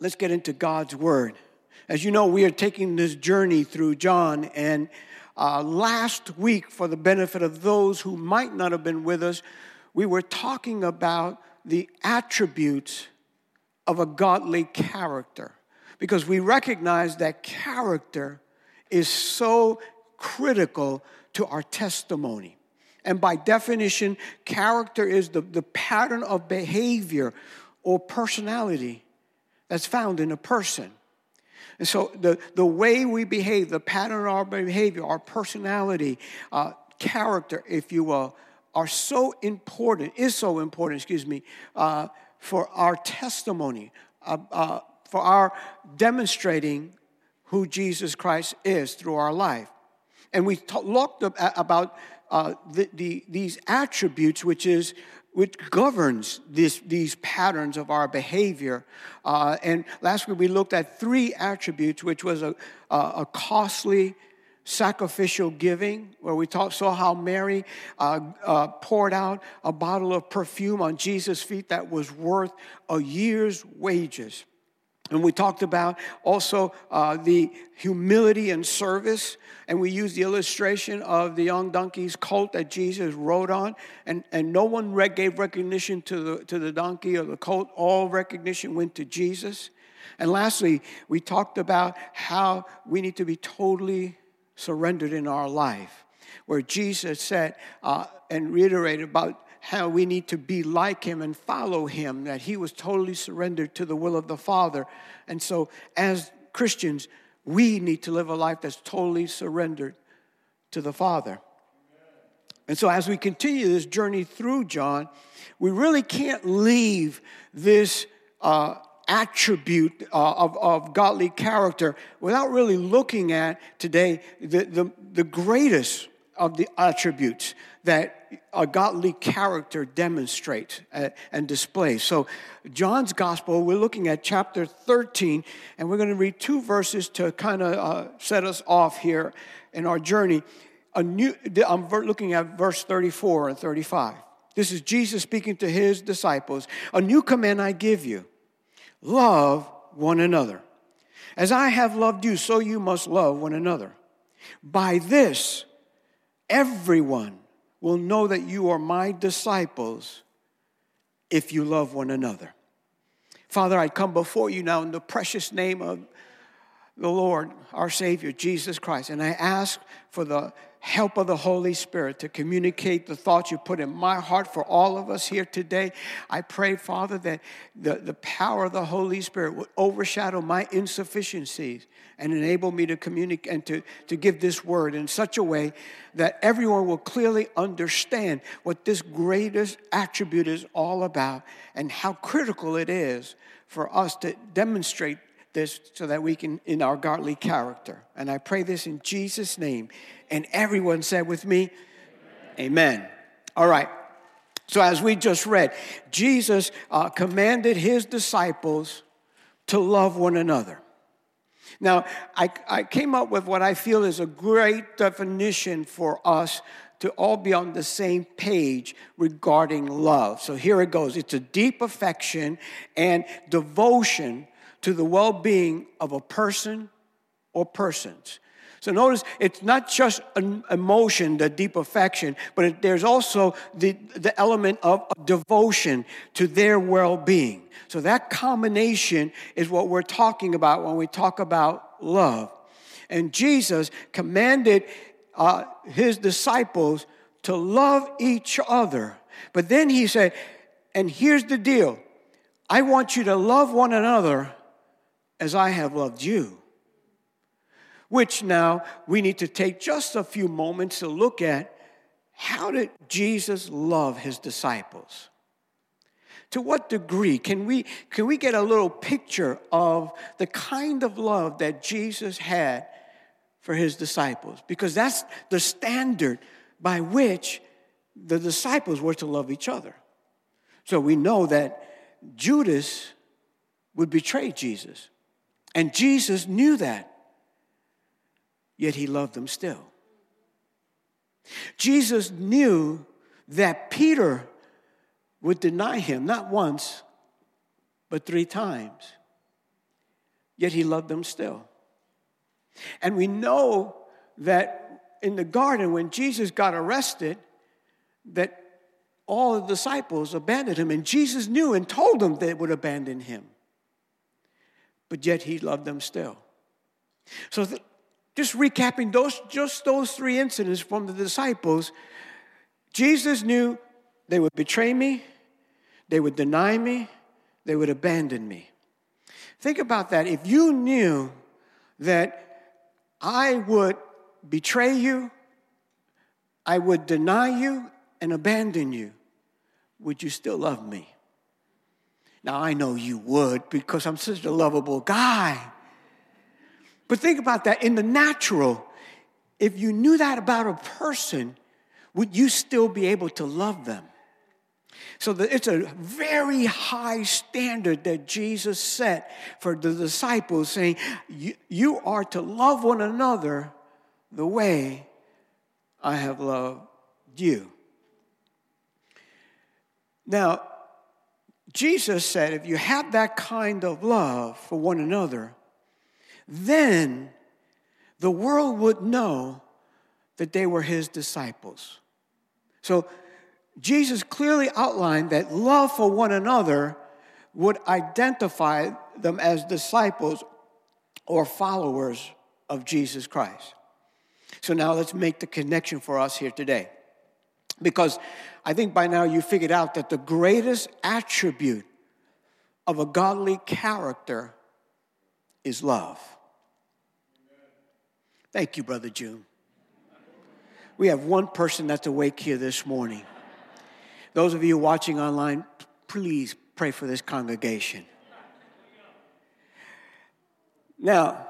let's get into God's Word. As you know, we are taking this journey through John, and uh, last week, for the benefit of those who might not have been with us, we were talking about the attributes of a godly character because we recognize that character is so critical to our testimony. And by definition, character is the, the pattern of behavior or personality that's found in a person. And so the, the way we behave, the pattern of our behavior, our personality, uh, character, if you will, are so important, is so important, excuse me, uh, for our testimony, uh, uh for our demonstrating who Jesus Christ is through our life. And we talked about uh, the, the, these attributes, which is which governs this, these patterns of our behavior. Uh, and last week we looked at three attributes, which was a, a, costly, sacrificial giving, where we talked, saw how Mary uh, uh, poured out a bottle of perfume on Jesus' feet that was worth a year's wages. And we talked about also uh, the humility and service. And we used the illustration of the young donkey's colt that Jesus rode on. And, and no one gave recognition to the, to the donkey or the colt, all recognition went to Jesus. And lastly, we talked about how we need to be totally surrendered in our life, where Jesus said uh, and reiterated about how we need to be like him and follow him, that he was totally surrendered to the will of the Father. And so, as Christians, we need to live a life that's totally surrendered to the Father. And so, as we continue this journey through John, we really can't leave this uh, attribute uh, of, of godly character without really looking at today the, the, the greatest of the attributes that a godly character demonstrates uh, and displays. So, John's gospel, we're looking at chapter 13, and we're going to read two verses to kind of uh, set us off here in our journey. A new, I'm looking at verse 34 and 35. This is Jesus speaking to his disciples. A new command I give you love one another. As I have loved you, so you must love one another. By this, everyone will know that you are my disciples if you love one another. Father, I come before you now in the precious name of the Lord, our Savior, Jesus Christ, and I ask for the help of the Holy Spirit to communicate the thoughts you put in my heart for all of us here today. I pray, Father, that the, the power of the Holy Spirit would overshadow my insufficiencies and enable me to communicate and to, to give this word in such a way that everyone will clearly understand what this greatest attribute is all about and how critical it is for us to demonstrate this so that we can, in our godly character. And I pray this in Jesus' name. And everyone said with me, Amen. Amen. All right. So, as we just read, Jesus uh, commanded his disciples to love one another. Now, I, I came up with what I feel is a great definition for us to all be on the same page regarding love. So here it goes it's a deep affection and devotion to the well being of a person or persons. So notice it's not just an emotion, the deep affection, but it, there's also the, the element of devotion to their well being. So that combination is what we're talking about when we talk about love. And Jesus commanded uh, his disciples to love each other. But then he said, and here's the deal I want you to love one another as I have loved you. Which now we need to take just a few moments to look at how did Jesus love his disciples? To what degree can we, can we get a little picture of the kind of love that Jesus had for his disciples? Because that's the standard by which the disciples were to love each other. So we know that Judas would betray Jesus. And Jesus knew that, yet he loved them still. Jesus knew that Peter would deny him not once, but three times. yet he loved them still. And we know that in the garden, when Jesus got arrested, that all the disciples abandoned him. And Jesus knew and told them they would abandon him. But yet he loved them still. So, th- just recapping those, just those three incidents from the disciples, Jesus knew they would betray me, they would deny me, they would abandon me. Think about that. If you knew that I would betray you, I would deny you and abandon you, would you still love me? Now, I know you would because I'm such a lovable guy. But think about that in the natural. If you knew that about a person, would you still be able to love them? So it's a very high standard that Jesus set for the disciples, saying, You are to love one another the way I have loved you. Now, Jesus said, if you have that kind of love for one another, then the world would know that they were his disciples. So Jesus clearly outlined that love for one another would identify them as disciples or followers of Jesus Christ. So now let's make the connection for us here today. Because I think by now you figured out that the greatest attribute of a godly character is love. Thank you, Brother June. We have one person that's awake here this morning. Those of you watching online, please pray for this congregation. Now,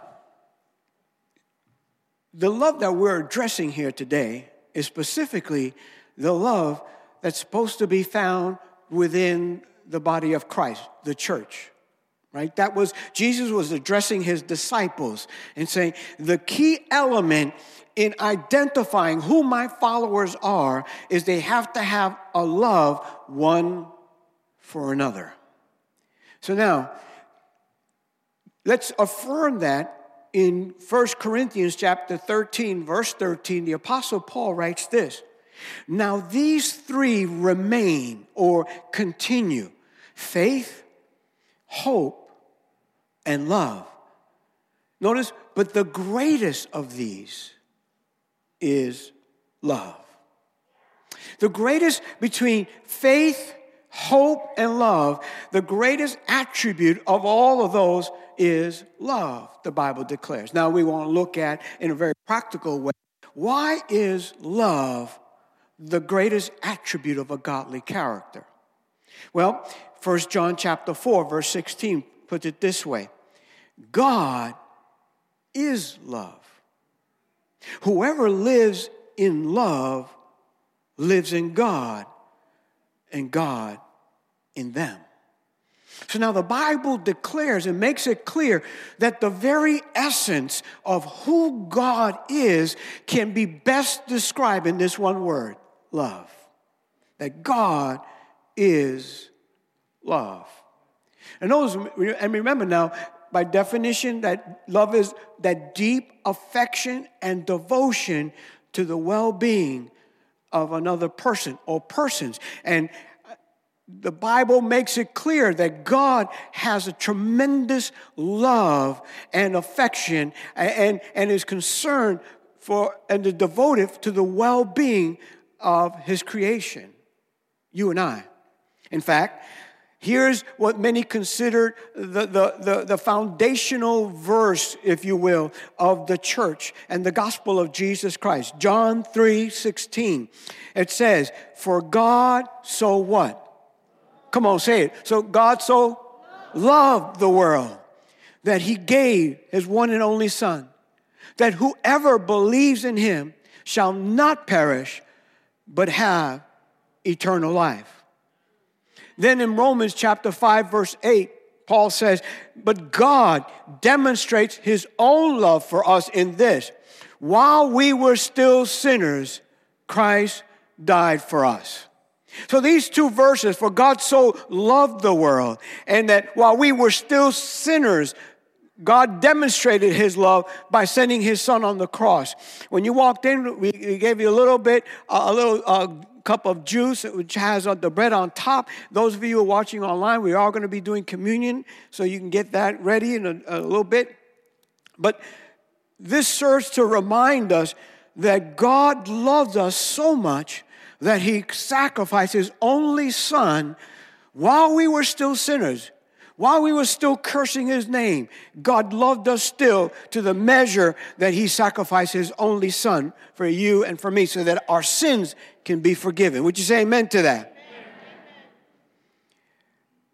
the love that we're addressing here today is specifically the love that's supposed to be found within the body of Christ, the church. Right? That was, Jesus was addressing his disciples and saying, the key element in identifying who my followers are is they have to have a love one for another. So now, let's affirm that in 1 Corinthians chapter 13, verse 13, the Apostle Paul writes this now, these three remain or continue faith, hope, and love. Notice, but the greatest of these is love. The greatest between faith, hope, and love, the greatest attribute of all of those is love, the Bible declares. Now, we want to look at in a very practical way why is love the greatest attribute of a godly character? Well, 1 John chapter 4 verse 16 puts it this way. God is love. Whoever lives in love lives in God and God in them. So now the Bible declares and makes it clear that the very essence of who God is can be best described in this one word love. That God is love. And, those, and remember now, by definition, that love is that deep affection and devotion to the well being of another person or persons. And the Bible makes it clear that God has a tremendous love and affection and, and is concerned for and is devoted to the well being of his creation, you and I. In fact, here's what many consider the, the, the, the, foundational verse, if you will, of the church and the gospel of Jesus Christ. John 3 16. It says, For God so what? Come on, say it. So God so loved the world that he gave his one and only Son, that whoever believes in him shall not perish, but have eternal life. Then in Romans chapter 5, verse 8, Paul says, But God demonstrates his own love for us in this while we were still sinners, Christ died for us. So these two verses, for God so loved the world, and that while we were still sinners, God demonstrated his love by sending his son on the cross. When you walked in, we, gave you a little bit, a little uh, cup of juice, which has uh, the bread on top. Those of you who are watching online, we are going to be doing communion, so you can get that ready in a, a little bit. But this serves to remind us that God loves us so much that he sacrificed his only son while we were still sinners. While we were still cursing his name, God loved us still to the measure that he sacrificed his only son for you and for me so that our sins can be forgiven. Would you say amen to that?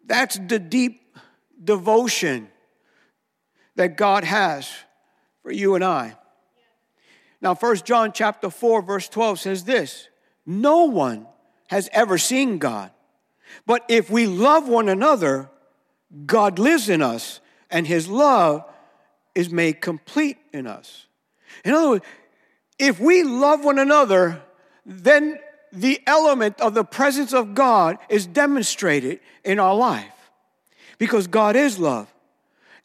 That's the deep devotion that God has for you and I. Now, First John chapter 4, verse 12 says this: No one has ever seen God. But if we love one another, God lives in us, and his love is made complete in us. In other words, if we love one another, then the element of the presence of God is demonstrated in our life because God is love.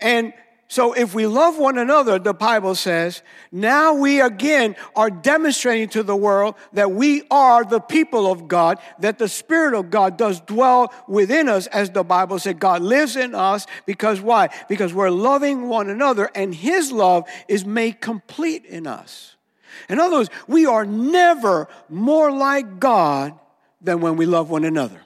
And so if we love one another, the Bible says, now we again are demonstrating to the world that we are the people of God, that the Spirit of God does dwell within us, as the Bible said. God lives in us because why? Because we're loving one another and His love is made complete in us. In other words, we are never more like God than when we love one another.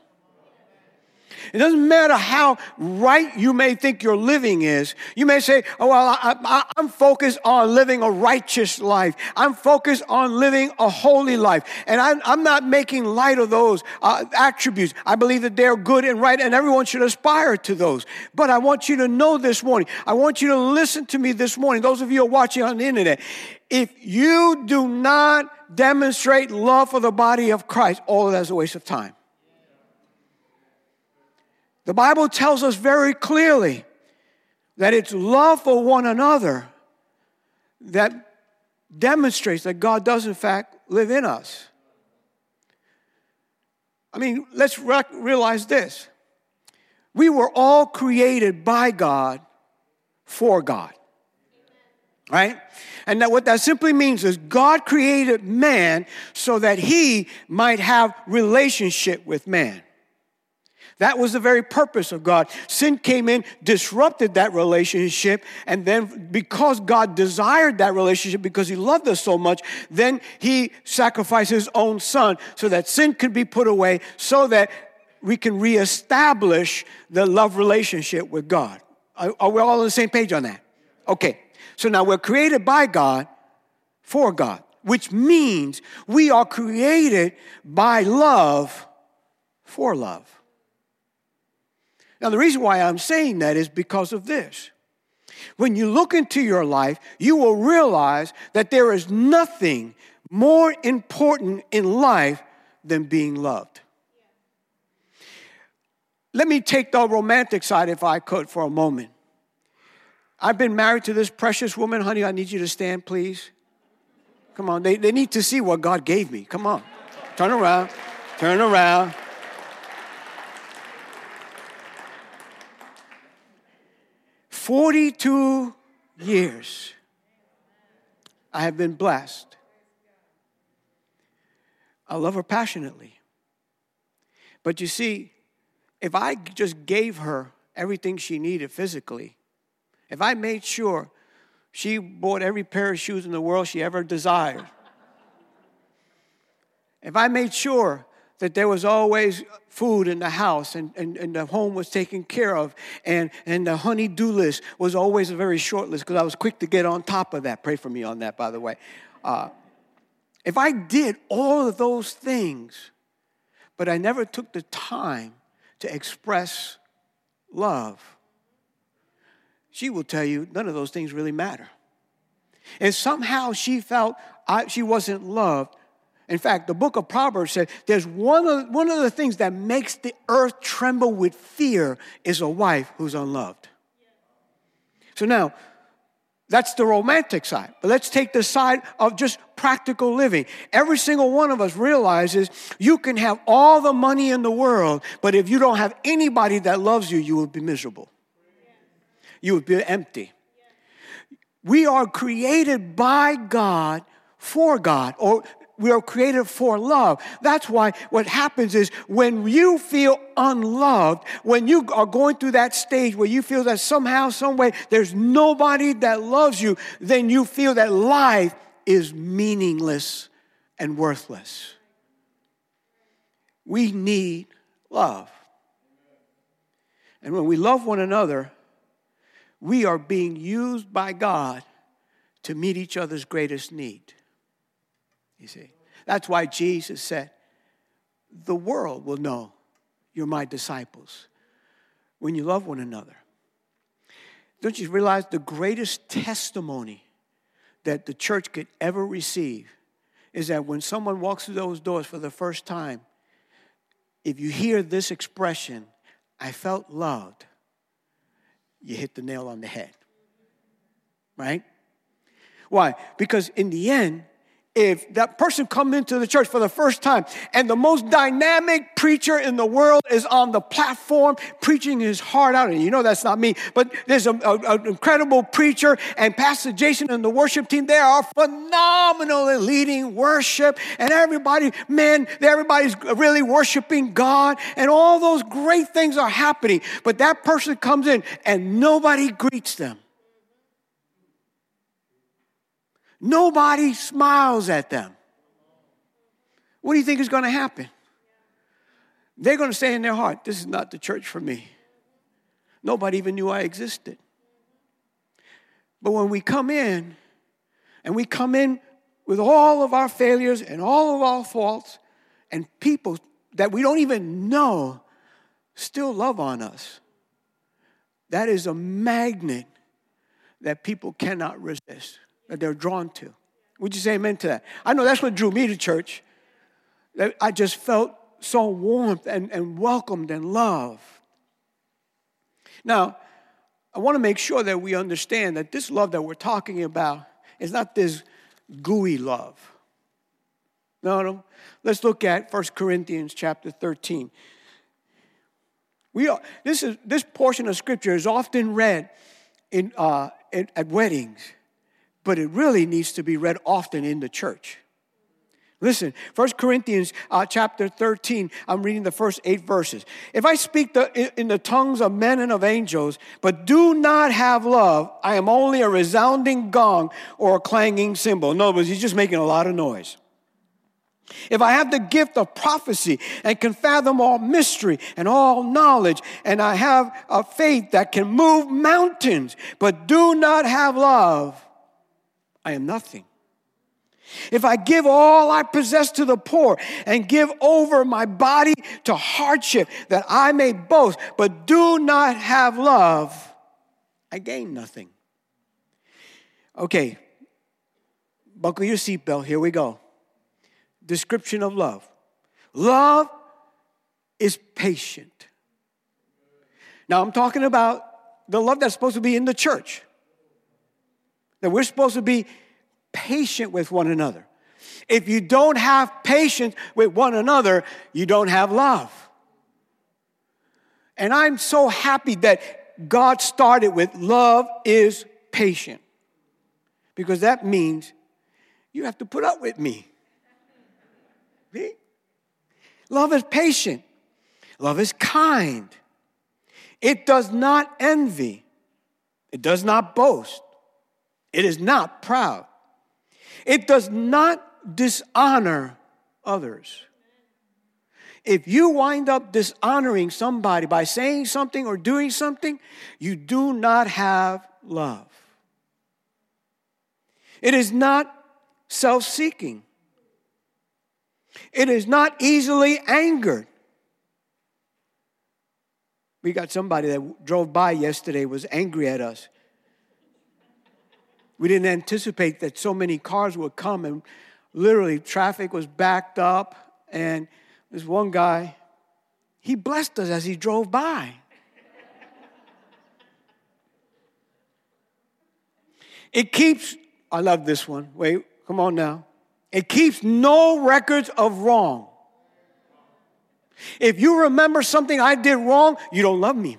It doesn't matter how right you may think your living is. You may say, oh, well, I, am focused on living a righteous life. I'm focused on living a holy life. And I'm, I'm not making light of those uh, attributes. I believe that they're good and right, and everyone should aspire to those. But I want you to know this morning, I want you to listen to me this morning, those of you who are watching on the internet. If you do not demonstrate love for the body of Christ, all of that is a waste of time. The Bible tells us very clearly that it's love for one another that demonstrates that God does, in fact, live in us. I mean, let's rec- realize this. We were all created by God for God. Right? And that what that simply means is God created man so that he might have relationship with man. That was the very purpose of God. Sin came in, disrupted that relationship, and then because God desired that relationship, because He loved us so much, then He sacrificed His own Son so that sin could be put away, so that we can reestablish the love relationship with God. Are, we all on the same page on that? Okay. So now we're created by God for God, which means we are created by love for love. Now, the reason why I'm saying that is because of this. When you look into your life, you will realize that there is nothing more important in life than being loved. Let me take the romantic side, if I could, for a moment. I've been married to this precious woman. Honey, I need you to stand, please. Come on, they, they need to see what God gave me. Come on. Turn around. Turn around. 42 years, I have been blessed. I love her passionately. But you see, if I just gave her everything she needed physically, if I made sure she bought every pair of shoes in the world she ever desired, if I made sure that there was always food in the house and, and, and the home was taken care of and, and the honey-do list was always a very short list because I was quick to get on top of that. Pray for me on that, by the way. Uh, if I did all of those things, but I never took the time to express love, she will tell you none of those things really matter. And somehow she felt I, she wasn't loved in fact, the book of Proverbs said there's one of, one of the things that makes the earth tremble with fear is a wife who's unloved. So now, that's the romantic side. But let's take the side of just practical living. Every single one of us realizes you can have all the money in the world, but if you don't have anybody that loves you, you will be miserable. You would be empty. We are created by God for God, or we are created for love. That's why what happens is when you feel unloved, when you are going through that stage where you feel that somehow, some way, there's nobody that loves you, then you feel that life is meaningless and worthless. We need love. And when we love one another, we are being used by God to meet each other's greatest need. You see? That's why Jesus said, The world will know you're my disciples when you love one another. Don't you realize the greatest testimony that the church could ever receive is that when someone walks through those doors for the first time, if you hear this expression, I felt loved, you hit the nail on the head. Right? Why? Because in the end, if that person come into the church for the first time and the most dynamic preacher in the world is on the platform preaching his heart out and you know that's not me but there's an incredible preacher and pastor jason and the worship team they are phenomenal in leading worship and everybody man everybody's really worshiping god and all those great things are happening. But that person comes in and nobody greets them Nobody smiles at them. What do you think is going to happen? They're going to say in their heart, This is not the church for me. Nobody even knew I existed. But when we come in, and we come in with all of our failures and all of our faults, and people that we don't even know still love on us, that is a magnet that people cannot resist that they're drawn to. Would you say amen to that? I know that's what drew me to church. I just felt so warmth and, and welcomed and loved. Now, I want to make sure that we understand that this love that we're talking about is not this gooey love. No, no. Let's look at 1 Corinthians chapter 13. We are, this, is, this portion of scripture is often read in, uh, in, at weddings but it really needs to be read often in the church. Listen, 1 Corinthians uh, chapter 13, I'm reading the first eight verses. If I speak the, in the tongues of men and of angels, but do not have love, I am only a resounding gong or a clanging cymbal. In other words, he's just making a lot of noise. If I have the gift of prophecy and can fathom all mystery and all knowledge, and I have a faith that can move mountains, but do not have love, I am nothing. If I give all I possess to the poor and give over my body to hardship that I may boast, but do not have love, I gain nothing. Okay, buckle your seatbelt. Here we go. Description of love love is patient. Now, I'm talking about the love that's supposed to be in the church. That we're supposed to be patient with one another. If you don't have patience with one another, you don't have love. And I'm so happy that God started with love is patient. Because that means you have to put up with me. See? Love is patient. Love is kind. It does not envy. It does not boast. It is not proud. It does not dishonor others. If you wind up dishonoring somebody by saying something or doing something, you do not have love. It is not self seeking. It is not easily angered. We got somebody that drove by yesterday was angry at us we didn't anticipate that so many cars would come, and literally, traffic was backed up. And this one guy, he blessed us as he drove by. It keeps, I love this one. Wait, come on now. It keeps no records of wrong. If you remember something I did wrong, you don't love me.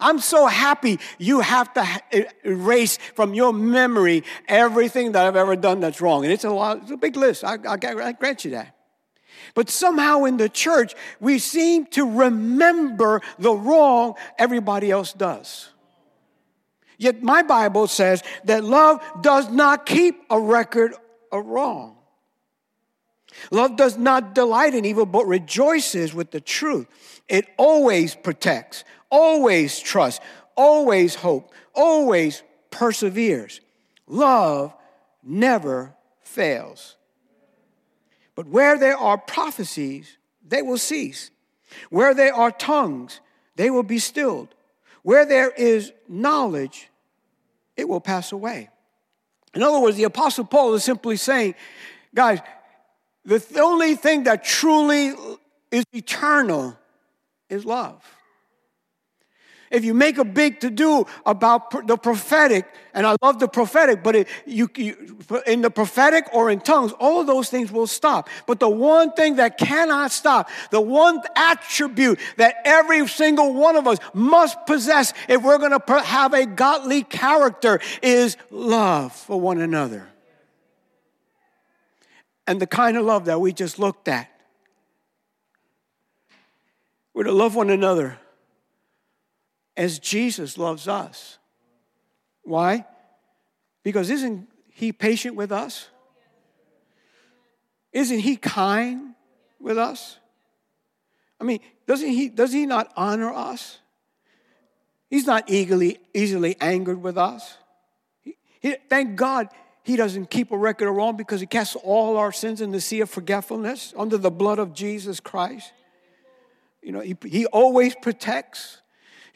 I'm so happy you have to erase from your memory everything that I've ever done that's wrong. And it's a lot, it's a big list. I, I, I grant you that. But somehow in the church, we seem to remember the wrong everybody else does. Yet my Bible says that love does not keep a record of wrong. Love does not delight in evil, but rejoices with the truth. It always protects, always trusts, always hope, always perseveres. Love never fails. But where there are prophecies, they will cease. Where there are tongues, they will be stilled. Where there is knowledge, it will pass away. In other words, the Apostle Paul is simply saying, guys, the only thing that truly is eternal is love. If you make a big to do about the prophetic, and I love the prophetic, but it, you, you, in the prophetic or in tongues, all those things will stop. But the one thing that cannot stop, the one attribute that every single one of us must possess if we're going to have a godly character is love for one another. And the kind of love that we just looked at. We're to love one another as Jesus loves us. Why? Because isn't He patient with us? Isn't He kind with us? I mean, doesn't He, does he not honor us? He's not eagerly, easily angered with us. He, he, thank God He doesn't keep a record of wrong because He casts all our sins in the sea of forgetfulness under the blood of Jesus Christ. You know, He, he always protects.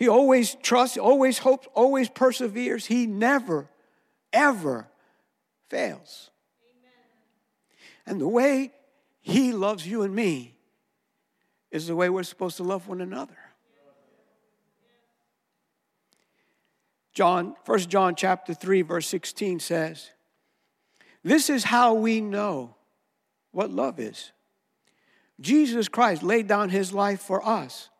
He always trusts, always hopes, always perseveres. He never, ever fails. Amen. And the way He loves you and me is the way we're supposed to love one another. John, 1 John chapter 3, verse 16 says, This is how we know what love is. Jesus Christ laid down his life for us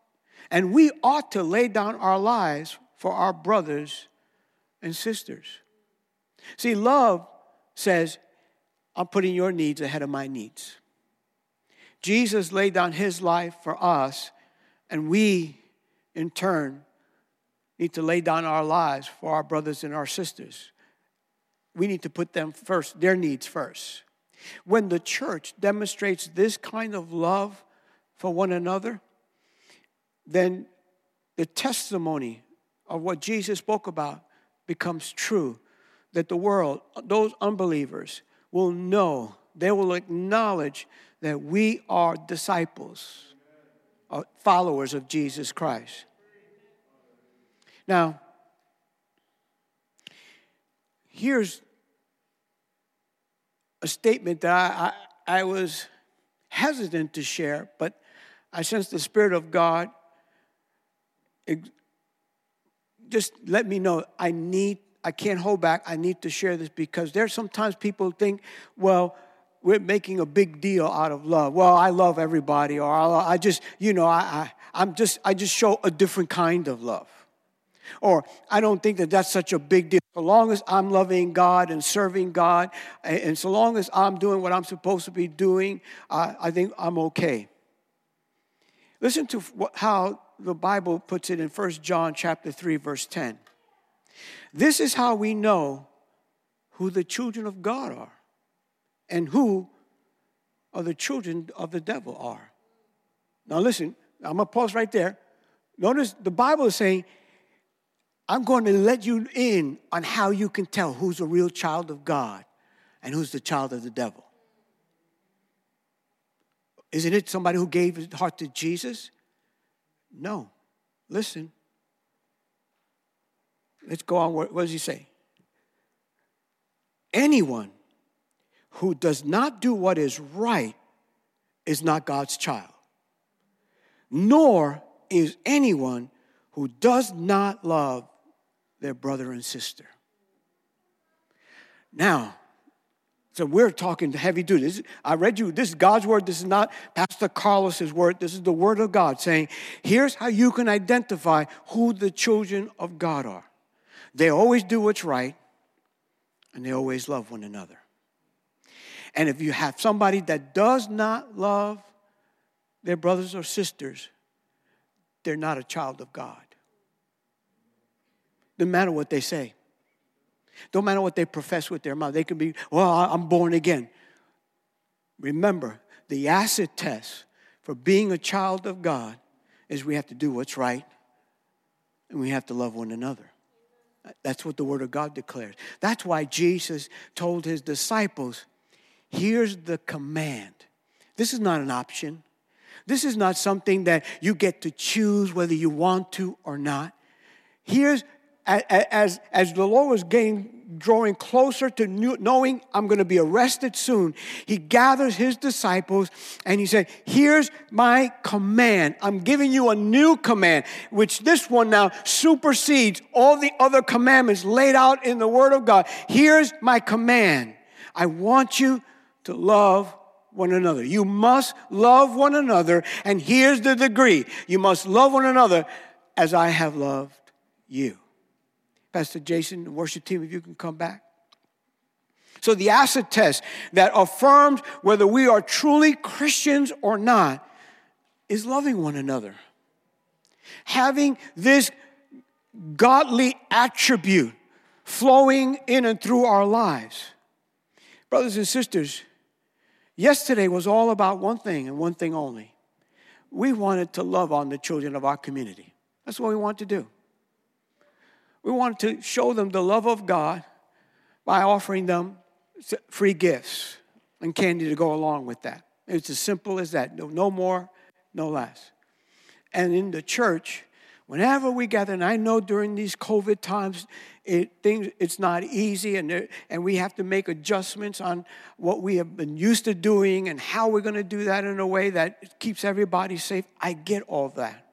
and we ought to lay down our lives for our brothers and sisters. See, love says, I'm putting your needs ahead of my needs. Jesus laid down his life for us, and we, in turn, need to lay down our lives for our brothers and our sisters. We need to put them first, their needs first. When the church demonstrates this kind of love for one another, then the testimony of what Jesus spoke about becomes true. That the world, those unbelievers, will know, they will acknowledge that we are disciples, uh, followers of Jesus Christ. Now, here's a statement that I, I, I was hesitant to share, but I sense the Spirit of God just let me know. I need, I can't hold back. I need to share this because there's sometimes people think, well, we're making a big deal out of love. Well, I love everybody, or I just, you know, I, I, I'm just, I just show a different kind of love. Or I don't think that that's such a big deal. So long as I'm loving God and serving God, and so long as I'm doing what I'm supposed to be doing, uh, I think I'm okay. Listen to how the Bible puts it in 1 John chapter 3 verse 10. This is how we know who the children of God are and who are the children of the devil are. Now listen, I'm going to pause right there. Notice the Bible is saying I'm going to let you in on how you can tell who's a real child of God and who's the child of the devil. Isn't it somebody who gave his heart to Jesus? No. Listen. Let's go on. What, does he say? Anyone who does not do what is right is not God's child, nor is anyone who does not love their brother and sister. Now, So we're talking heavy duty. This, I read you, this is God's word. This is not Pastor Carlos's word. This is the word of God saying, here's how you can identify who the children of God are. They always do what's right, and they always love one another. And if you have somebody that does not love their brothers or sisters, they're not a child of God. No matter what they say. Don't matter what they profess with their mouth. They can be, well, I'm born again. Remember, the acid test for being a child of God is we have to do what's right and we have to love one another. That's what the Word of God declares. That's why Jesus told his disciples, here's the command. This is not an option. This is not something that you get to choose whether you want to or not. Here's as, as the Lord was getting drawing closer to knowing I'm going to be arrested soon, he gathers his disciples and he said, Here's my command. I'm giving you a new command, which this one now supersedes all the other commandments laid out in the Word of God. Here's my command. I want you to love one another. You must love one another, and here's the degree you must love one another as I have loved you. Pastor Jason, the worship team, if you can come back. So, the acid test that affirms whether we are truly Christians or not is loving one another. Having this godly attribute flowing in and through our lives. Brothers and sisters, yesterday was all about one thing and one thing only. We wanted to love on the children of our community. That's what we want to do. We want to show them the love of God by offering them free gifts and candy to go along with that. It's as simple as that. No, no more, no less. And in the church, whenever we gather, and I know during these COVID times, it, things, it's not easy, and, and we have to make adjustments on what we have been used to doing and how we're going to do that in a way that keeps everybody safe. I get all that.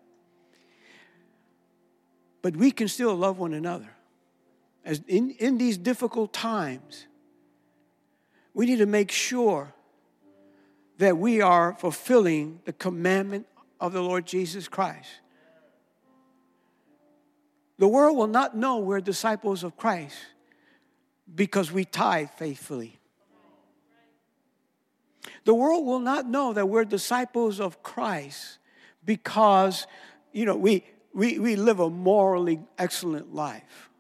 But we can still love one another. As in, in these difficult times, we need to make sure that we are fulfilling the commandment of the Lord Jesus Christ. The world will not know we're disciples of Christ because we tithe faithfully. The world will not know that we're disciples of Christ because, you know, we, we, we live a morally excellent life.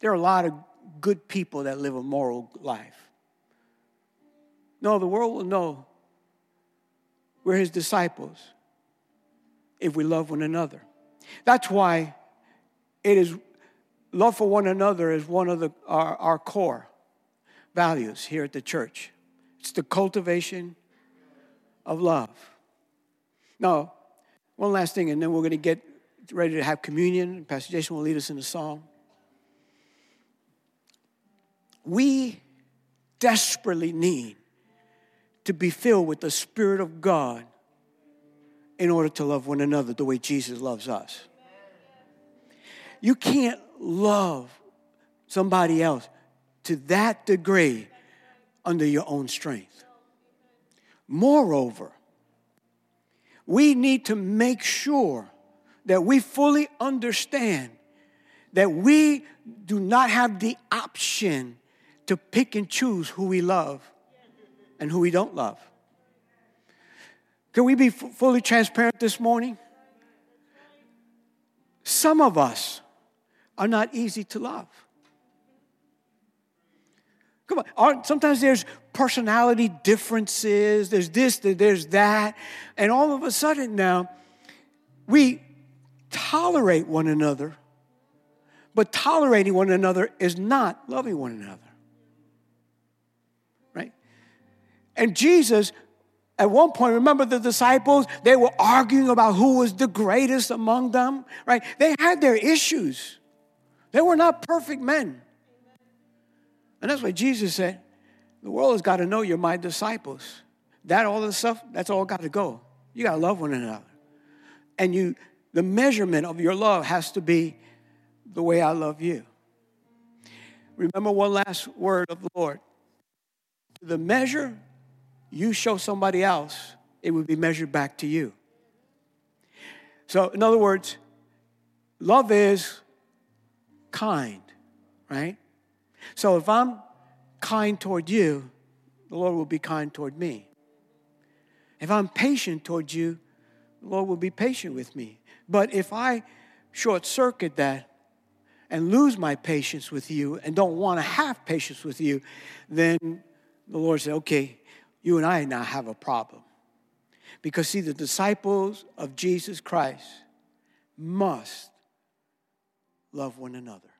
There are a lot of good people that live a moral life. No, the world will know we're his disciples if we love one another. That's why it is love for one another is one of the, our, our core values here at the church. It's the cultivation of love. Now, one last thing, and then we're going to get ready to have communion. Pastor Jason will lead us in a song. We desperately need to be filled with the Spirit of God in order to love one another the way Jesus loves us. You can't love somebody else to that degree under your own strength. Moreover, we need to make sure that we fully understand that we do not have the option to pick and choose who we love and who we don't love. Can we be f- fully transparent this morning? Some of us are not easy to love. Come on, sometimes there's personality differences, there's this, there's that, and all of a sudden now, we tolerate one another, but tolerating one another is not loving one another. Right? And Jesus, at one point, remember the disciples, they were arguing about who was the greatest among them, right? They had their issues. They were not perfect men. And that's why Jesus said, the world has got to know you're my disciples. That all the stuff, that's all got to go. You got to love one another. And you the measurement of your love has to be the way I love you. Remember one last word of the Lord. the measure you show somebody else, it would be measured back to you. So, in other words, love is kind, right? So, if I'm kind toward you, the Lord will be kind toward me. If I'm patient toward you, the Lord will be patient with me. But if I short circuit that and lose my patience with you and don't want to have patience with you, then the Lord said, okay, you and I now have a problem. Because, see, the disciples of Jesus Christ must love one another.